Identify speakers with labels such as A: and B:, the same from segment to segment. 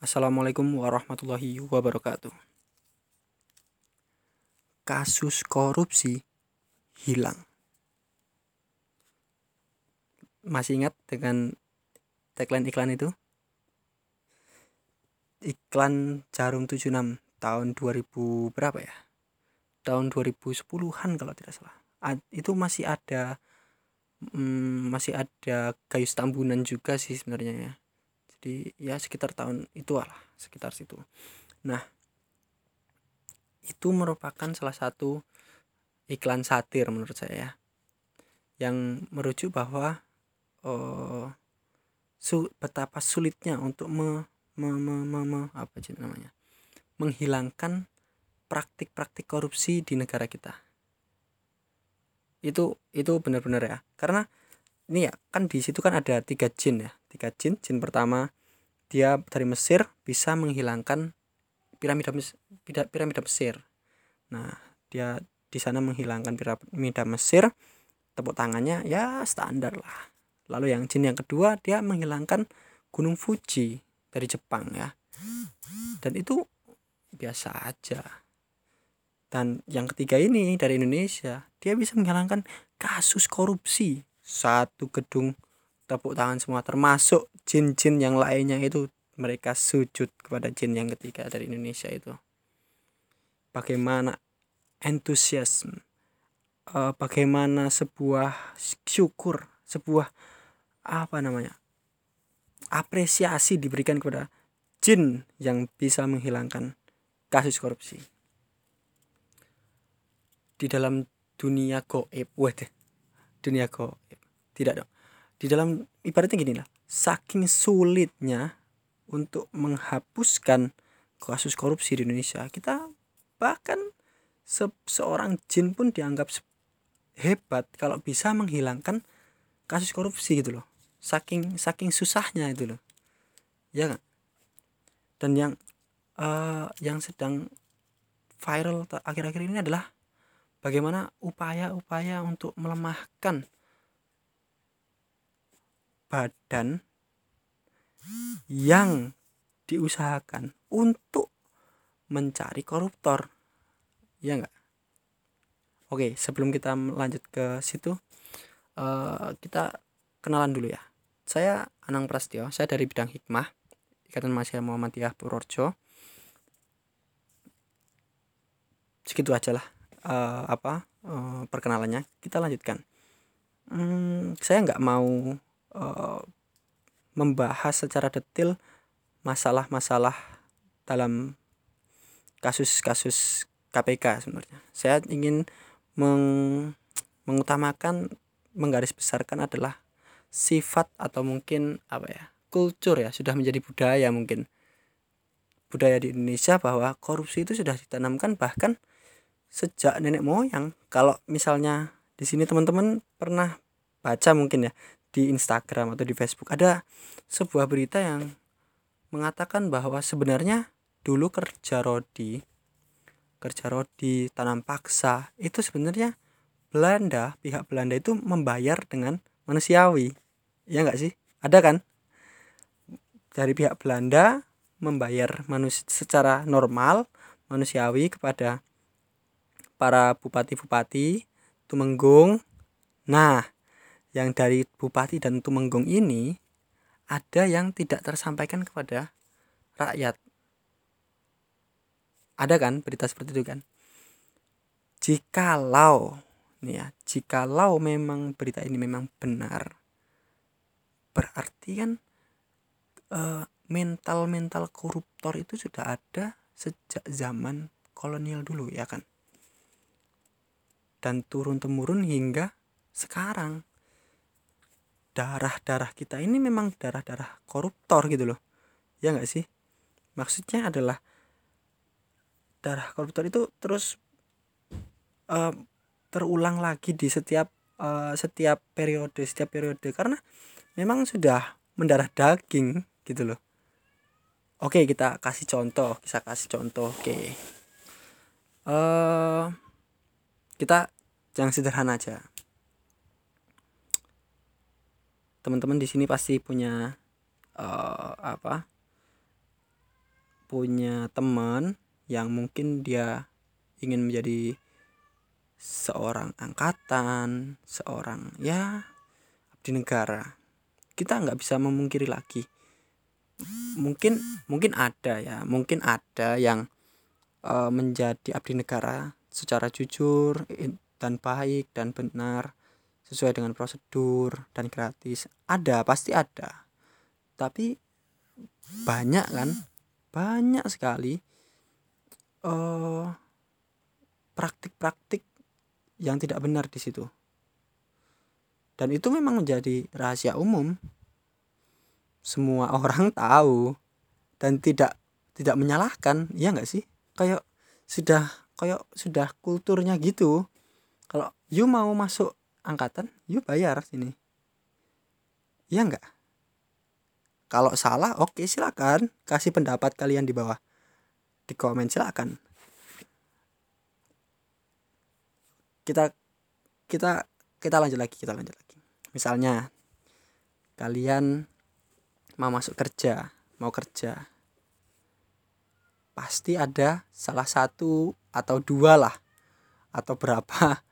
A: Assalamualaikum warahmatullahi wabarakatuh. Kasus korupsi hilang. Masih ingat dengan tagline iklan itu? Iklan Jarum 76 tahun 2000 berapa ya? Tahun 2010-an kalau tidak salah. Itu masih ada hmm, masih ada Gayus Tambunan juga sih sebenarnya ya jadi ya sekitar tahun itu lah sekitar situ. Nah itu merupakan salah satu iklan satir menurut saya ya yang merujuk bahwa oh, su betapa sulitnya untuk me, me, me, me, me apa namanya menghilangkan praktik-praktik korupsi di negara kita. Itu itu benar-benar ya karena ini ya kan di situ kan ada tiga jin ya tiga jin jin pertama dia dari Mesir bisa menghilangkan piramida piramida Mesir. Nah dia di sana menghilangkan piramida Mesir tepuk tangannya ya standar lah. Lalu yang jin yang kedua dia menghilangkan gunung Fuji dari Jepang ya. Dan itu biasa aja. Dan yang ketiga ini dari Indonesia dia bisa menghilangkan kasus korupsi. Satu gedung tepuk tangan semua termasuk jin-jin yang lainnya itu mereka sujud kepada jin yang ketiga dari Indonesia itu. Bagaimana entusiasme uh, bagaimana sebuah syukur sebuah apa namanya apresiasi diberikan kepada jin yang bisa menghilangkan kasus korupsi. Di dalam dunia goib waduh dunia goib. Tidak dong di dalam ibaratnya gini lah. Saking sulitnya untuk menghapuskan kasus korupsi di Indonesia kita bahkan se seorang jin pun dianggap hebat kalau bisa menghilangkan kasus korupsi gitu loh. Saking saking susahnya itu loh. Ya kan dan yang uh, yang sedang viral akhir-akhir ini adalah bagaimana upaya-upaya untuk melemahkan badan yang diusahakan untuk mencari koruptor. Ya enggak oke sebelum kita lanjut ke situ uh, kita kenalan dulu ya. Saya Anang Prastio saya dari bidang hikmah Ikatan Mahasiswa Muhammadiyah Purworejo. Segitu aja lah uh, apa uh, perkenalannya. Kita lanjutkan. Hmm, saya nggak mau uh, membahas secara detail masalah-masalah dalam kasus-kasus KPK sebenarnya. Saya ingin meng mengutamakan menggaris besarkan adalah sifat atau mungkin apa ya kultur ya sudah menjadi budaya mungkin. Budaya di Indonesia bahwa korupsi itu sudah ditanamkan bahkan sejak nenek moyang. Kalau misalnya di sini teman-teman pernah baca mungkin ya di Instagram atau di Facebook ada sebuah berita yang mengatakan bahwa sebenarnya dulu kerja rodi kerja rodi tanam paksa itu sebenarnya Belanda pihak Belanda itu membayar dengan manusiawi. Ya enggak sih? Ada kan? Dari pihak Belanda membayar manusia secara normal manusiawi kepada para bupati-bupati Tumenggung. Nah, yang dari bupati dan Tumenggung ini ada yang tidak tersampaikan kepada rakyat. Ada kan berita seperti itu kan? Jikalau nih ya, jikalau memang berita ini memang benar, berarti kan uh, mental-mental koruptor itu sudah ada sejak zaman kolonial dulu ya kan? dan turun temurun hingga sekarang darah-darah kita ini memang darah-darah koruptor gitu loh. Ya nggak sih? Maksudnya adalah darah koruptor itu terus uh, terulang lagi di setiap uh, setiap periode setiap periode. Karena memang sudah mendarah daging gitu loh. Oke kita kasih contoh kita kasih contoh oke. Uh, kita yang sederhana aja teman-teman di sini pasti punya uh, apa? punya teman yang mungkin dia ingin menjadi seorang angkatan seorang ya abdi negara. Kita nggak bisa memungkiri lagi. Mungkin mungkin ada ya mungkin ada yang uh, menjadi abdi negara secara jujur dan baik dan benar sesuai dengan prosedur dan gratis. Ada pasti ada. Tapi banyak kan? Banyak sekali uh, praktik-praktik yang tidak benar di situ. Dan itu memang menjadi rahasia umum. Semua orang tahu dan tidak tidak menyalahkan ya nggak sih? Kayak sudah kayak sudah kulturnya gitu. Kalau you mau masuk angkatan you bayar sini. Ya enggak kalau salah oke okay, silakan. Kasih pendapat kalian di bawah. Di komen silakan. Kita kita kita lanjut lagi kita lanjut lagi. Misalnya kalian mau masuk kerja mau kerja. Pasti ada salah satu atau dua lah atau berapa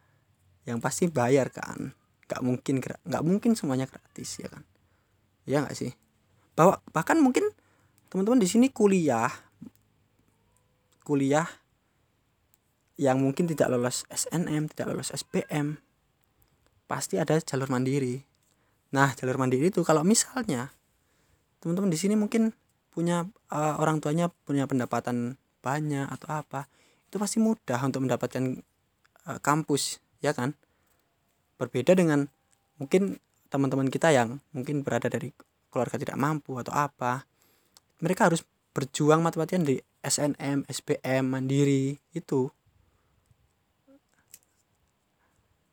A: yang pasti bayar kan. Nggak mungkin nggak mungkin semuanya gratis ya kan? Ya nggak sih? Bahwa bahkan mungkin teman-teman di sini kuliah kuliah yang mungkin tidak lolos SNM tidak lolos SPM pasti ada jalur mandiri. Nah jalur mandiri itu kalau misalnya teman-teman di sini mungkin punya uh, orang tuanya punya pendapatan banyak atau apa itu pasti mudah untuk mendapatkan uh, kampus ya kan? Berbeda dengan mungkin teman-teman kita yang mungkin berada dari keluarga tidak mampu atau apa mereka harus berjuang mati-matian di SNM, SPM, Mandiri itu.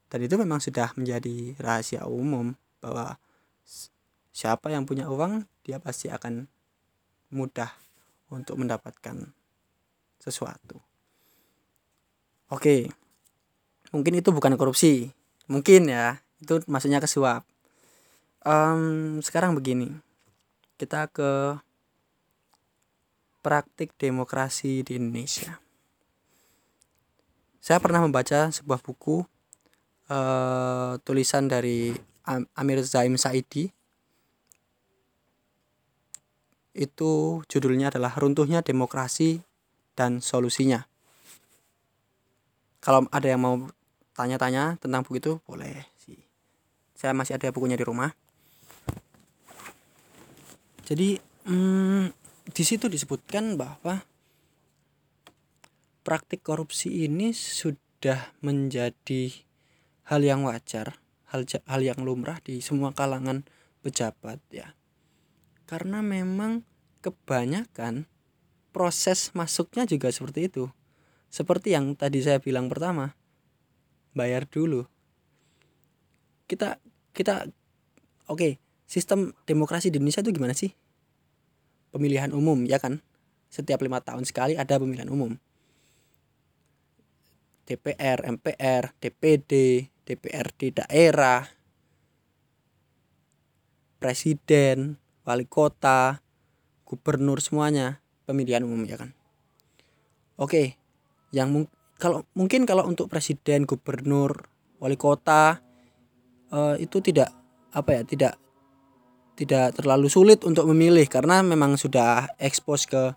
A: Dan itu memang sudah menjadi rahasia umum bahwa siapa yang punya uang dia pasti akan mudah untuk mendapatkan sesuatu. Oke, mungkin itu bukan korupsi, mungkin ya itu maksudnya kesuap. Um, sekarang begini, kita ke praktik demokrasi di Indonesia. Saya pernah membaca sebuah buku uh, tulisan dari Amir Zaim Saidi itu judulnya adalah runtuhnya demokrasi dan solusinya. Kalau ada yang mau tanya-tanya tentang buku itu boleh sih. Saya masih ada bukunya di rumah. Jadi hmm, di situ disebutkan bahwa praktik korupsi ini sudah menjadi hal yang wajar, hal hal yang lumrah di semua kalangan pejabat ya karena memang kebanyakan proses masuknya juga seperti itu seperti yang tadi saya bilang pertama bayar dulu. Kita kita oke okay, sistem demokrasi di Indonesia itu gimana sih? Pemilihan umum ya kan? Setiap lima tahun sekali ada pemilihan umum. DPR, MPR, DPD, DPRD daerah, presiden, wali kota gubernur semuanya pemilihan umum ya kan? Oke yang mung kalau mungkin kalau untuk presiden gubernur wali kota uh, itu tidak apa ya tidak tidak terlalu sulit untuk memilih karena memang sudah ekspos ke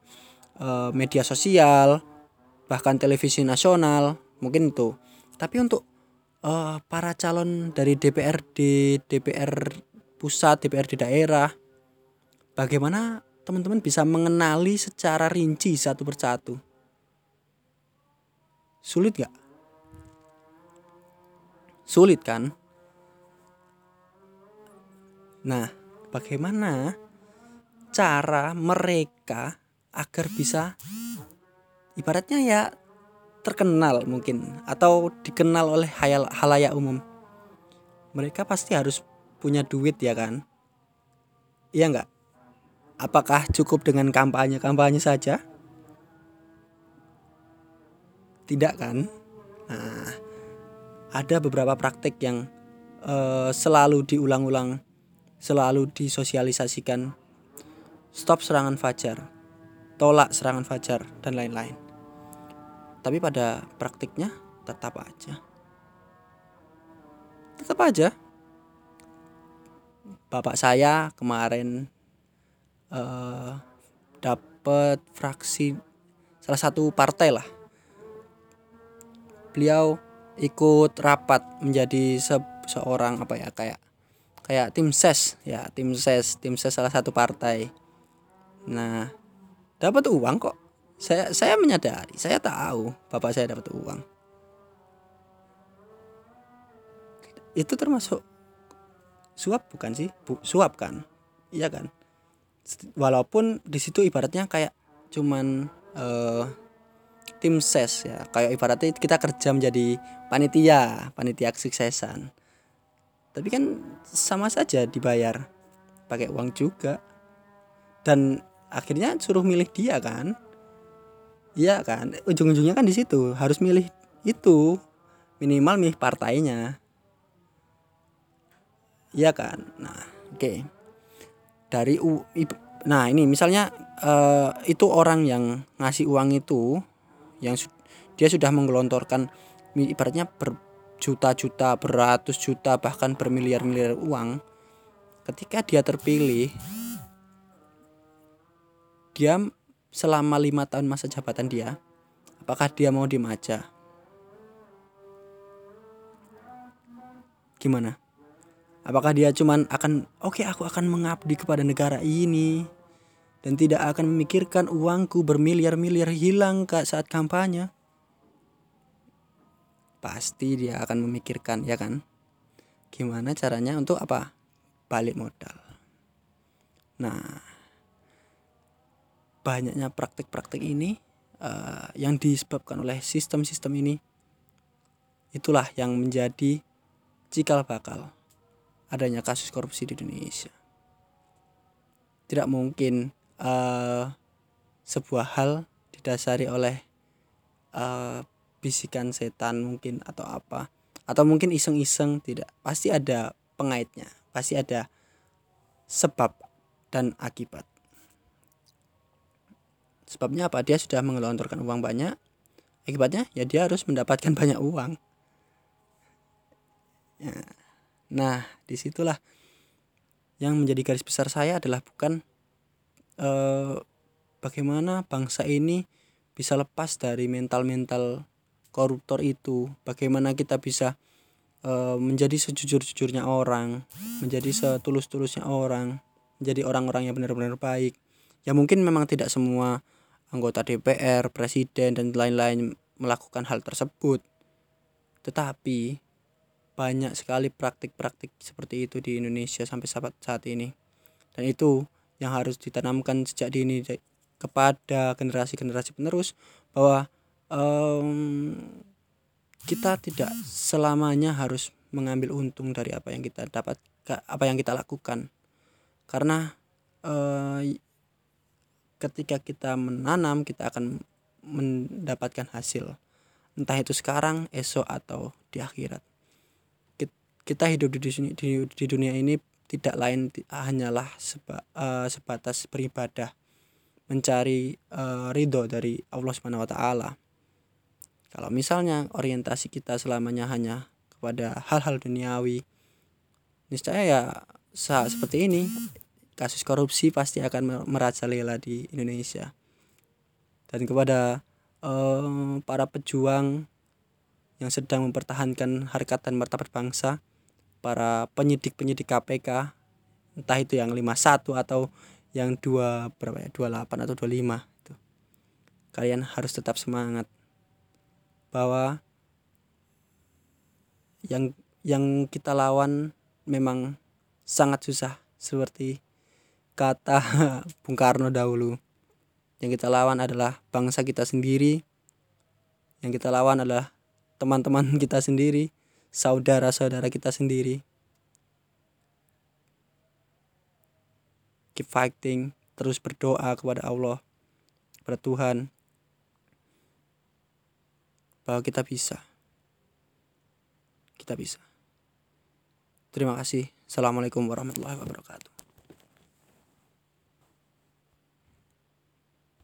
A: uh, media sosial bahkan televisi nasional mungkin itu tapi untuk uh, para calon dari DPRD DPR pusat DPRD daerah bagaimana teman-teman bisa mengenali secara rinci satu persatu? Sulit gak? Sulit kan? Nah, bagaimana cara mereka agar bisa ibaratnya ya terkenal mungkin atau dikenal oleh halayak umum. Mereka pasti harus punya duit ya kan? Iya nggak? Apakah cukup dengan kampanye-kampanye saja? Tidak kan? Nah, ada beberapa praktik yang uh, selalu diulang-ulang, selalu disosialisasikan. Stop serangan fajar. tolak serangan fajar dan lain-lain. Tapi pada praktiknya tetap aja. Tetap aja. Bapak saya kemarin uh, dapat fraksi salah satu partai lah. Beliau ikut rapat menjadi se seorang apa ya kayak kayak tim ses ya tim ses tim ses salah satu partai. Nah dapat uang kok. Saya saya menyadari saya tahu bapak saya dapat uang. Itu termasuk suap bukan sih? Bu, suap kan? Iya kan? Walaupun di situ ibaratnya kayak cuman uh, tim ses ya. Kayak ibaratnya kita kerja menjadi panitia panitia kesuksesan. Tapi kan sama saja dibayar pakai uang juga. Dan akhirnya suruh milih dia kan. Iya kan? Ujung-ujungnya kan di situ harus milih itu. Minimal milih partainya. Iya kan? Nah oke. Okay. dari u nah ini misalnya uh, itu orang yang ngasih uang itu yang dia sudah menggelontorkan ibaratnya berjuta-juta beratus juta bahkan bermiliar-miliar uang. Ketika dia terpilih dia selama lima tahun masa jabatan dia apakah dia mau dimaja? Gimana? Apakah dia cuman akan oke okay, aku akan mengabdi kepada negara ini dan tidak akan memikirkan uangku bermiliar-miliar hilang saat kampanye. Pasti dia akan memikirkan ya kan? Gimana caranya untuk apa? Balik modal. Nah banyaknya praktik-praktik ini uh, yang disebabkan oleh sistem-sistem ini itulah yang menjadi cikal bakal adanya kasus korupsi di Indonesia. Tidak mungkin uh, sebuah hal didasari oleh uh, bisikan setan mungkin atau apa atau mungkin iseng-iseng tidak pasti ada pengaitnya pasti ada sebab dan akibat Sebabnya apa? Dia sudah mengelontorkan uang banyak. Akibatnya ya dia harus mendapatkan banyak uang. Ya. Nah, di situlah yang menjadi garis besar saya adalah bukan eh, bagaimana bangsa ini bisa lepas dari mental-mental koruptor itu. Bagaimana kita bisa eh, menjadi sejujur-jujurnya orang, menjadi setulus-tulusnya orang, menjadi orang-orang yang benar-benar baik. Ya mungkin memang tidak semua anggota DPR, presiden dan lain-lain melakukan hal tersebut. Tetapi banyak sekali praktik-praktik seperti itu di Indonesia sampai saat ini. Dan itu yang harus ditanamkan sejak dini kepada generasi-generasi penerus bahwa um, kita tidak selamanya harus mengambil untung dari apa yang kita dapat apa yang kita lakukan. Karena uh, ketika kita menanam kita akan mendapatkan hasil entah itu sekarang esok atau di akhirat. Kita hidup di di, di dunia ini tidak lain hanyalah seba, uh, sebatas beribadah mencari uh, ridho dari Allah Subhanahu Wa Taala. Kalau misalnya orientasi kita selamanya hanya kepada hal-hal duniawi niscaya ya saat seperti ini kasus korupsi pasti akan merajalela di Indonesia. Dan kepada uh, para pejuang yang sedang mempertahankan harkat dan martabat bangsa para penyidik-penyidik KPK entah itu yang 51 atau yang dua berapa ya 28 atau 25 itu kalian harus tetap semangat bahwa yang yang kita lawan memang sangat susah seperti kata Bung Karno dahulu. Yang kita lawan adalah bangsa kita sendiri. Yang kita lawan adalah teman-teman kita sendiri, saudara-saudara kita sendiri. Keep fighting, terus berdoa kepada Allah, kepada Tuhan, bahwa kita bisa. Kita bisa. Terima kasih. Assalamualaikum warahmatullahi wabarakatuh.